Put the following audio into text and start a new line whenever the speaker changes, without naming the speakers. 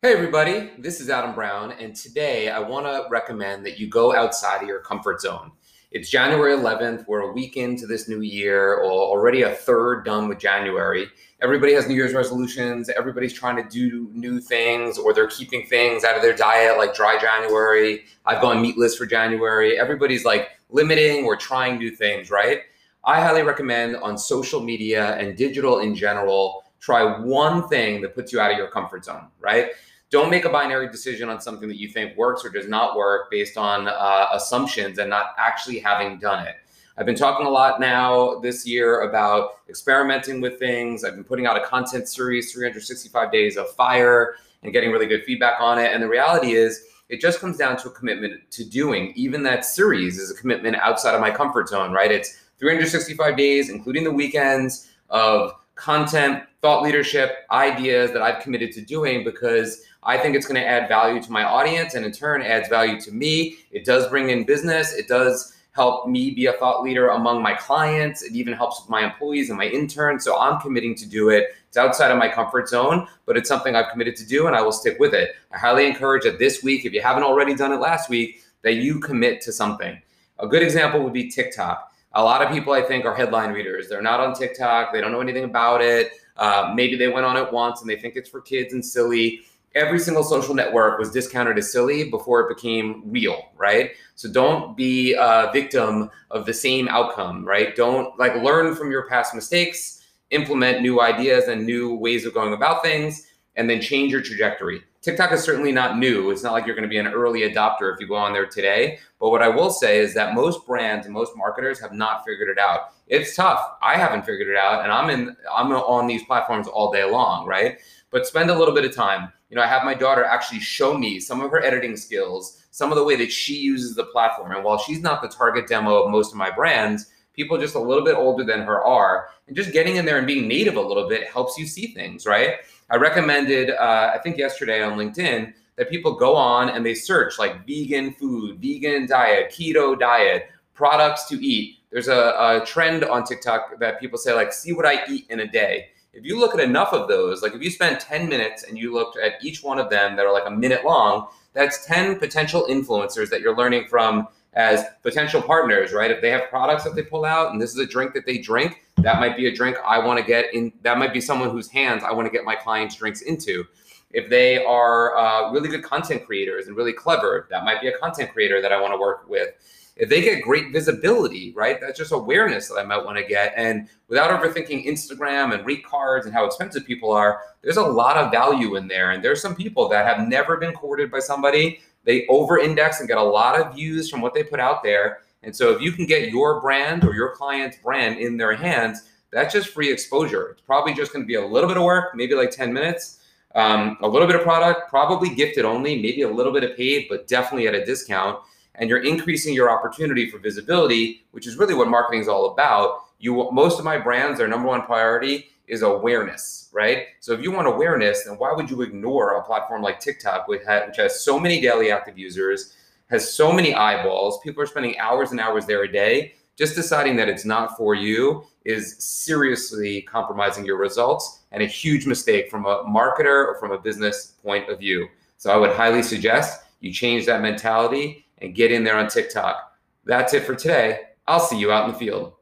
Hey, everybody, this is Adam Brown, and today I want to recommend that you go outside of your comfort zone. It's January 11th. We're a week into this new year, or already a third done with January. Everybody has New Year's resolutions. Everybody's trying to do new things, or they're keeping things out of their diet, like dry January. I've gone meatless for January. Everybody's like limiting or trying new things, right? I highly recommend on social media and digital in general, try one thing that puts you out of your comfort zone, right? don't make a binary decision on something that you think works or does not work based on uh, assumptions and not actually having done it. I've been talking a lot now this year about experimenting with things. I've been putting out a content series, 365 Days of Fire, and getting really good feedback on it. And the reality is, it just comes down to a commitment to doing. Even that series is a commitment outside of my comfort zone, right? It's 365 days, including the weekends, of content, thought leadership, ideas that I've committed to doing because I think it's going to add value to my audience and in turn adds value to me. It does bring in business. It does help me be a thought leader among my clients. It even helps with my employees and my interns. So I'm committing to do it. It's outside of my comfort zone, but it's something I've committed to do and I will stick with it. I highly encourage that this week, if you haven't already done it last week, that you commit to something. A good example would be TikTok. A lot of people, I think, are headline readers. They're not on TikTok. They don't know anything about it. Uh, maybe they went on it once and they think it's for kids and silly. Every single social network was discounted as silly before it became real, right? So don't be a victim of the same outcome, right? Don't like learn from your past mistakes, implement new ideas and new ways of going about things, and then change your trajectory. TikTok is certainly not new. It's not like you're going to be an early adopter if you go on there today. But what I will say is that most brands and most marketers have not figured it out. It's tough. I haven't figured it out, and I'm in. I'm on these platforms all day long, right? But spend a little bit of time. You know, I have my daughter actually show me some of her editing skills, some of the way that she uses the platform. And while she's not the target demo of most of my brands, people just a little bit older than her are, and just getting in there and being native a little bit helps you see things, right? I recommended, uh, I think yesterday on LinkedIn, that people go on and they search like vegan food, vegan diet, keto diet, products to eat. There's a, a trend on TikTok that people say, like, see what I eat in a day. If you look at enough of those, like if you spend 10 minutes and you looked at each one of them that are like a minute long, that's 10 potential influencers that you're learning from as potential partners, right? If they have products that they pull out and this is a drink that they drink, that might be a drink I want to get in. That might be someone whose hands I want to get my clients' drinks into. If they are uh, really good content creators and really clever, that might be a content creator that I want to work with. If they get great visibility, right, that's just awareness that I might want to get. And without overthinking Instagram and rate cards and how expensive people are, there's a lot of value in there. And there's some people that have never been courted by somebody they over index and get a lot of views from what they put out there. And so if you can get your brand or your client's brand in their hands, that's just free exposure. It's probably just going to be a little bit of work, maybe like 10 minutes, um, a little bit of product, probably gifted only, maybe a little bit of paid, but definitely at a discount. And you're increasing your opportunity for visibility, which is really what marketing is all about. You, most of my brands, their number one priority is awareness, right? So if you want awareness, then why would you ignore a platform like TikTok, which has so many daily active users, has so many eyeballs, people are spending hours and hours there a day. Just deciding that it's not for you is seriously compromising your results and a huge mistake from a marketer or from a business point of view. So I would highly suggest you change that mentality and get in there on TikTok. That's it for today. I'll see you out in the field.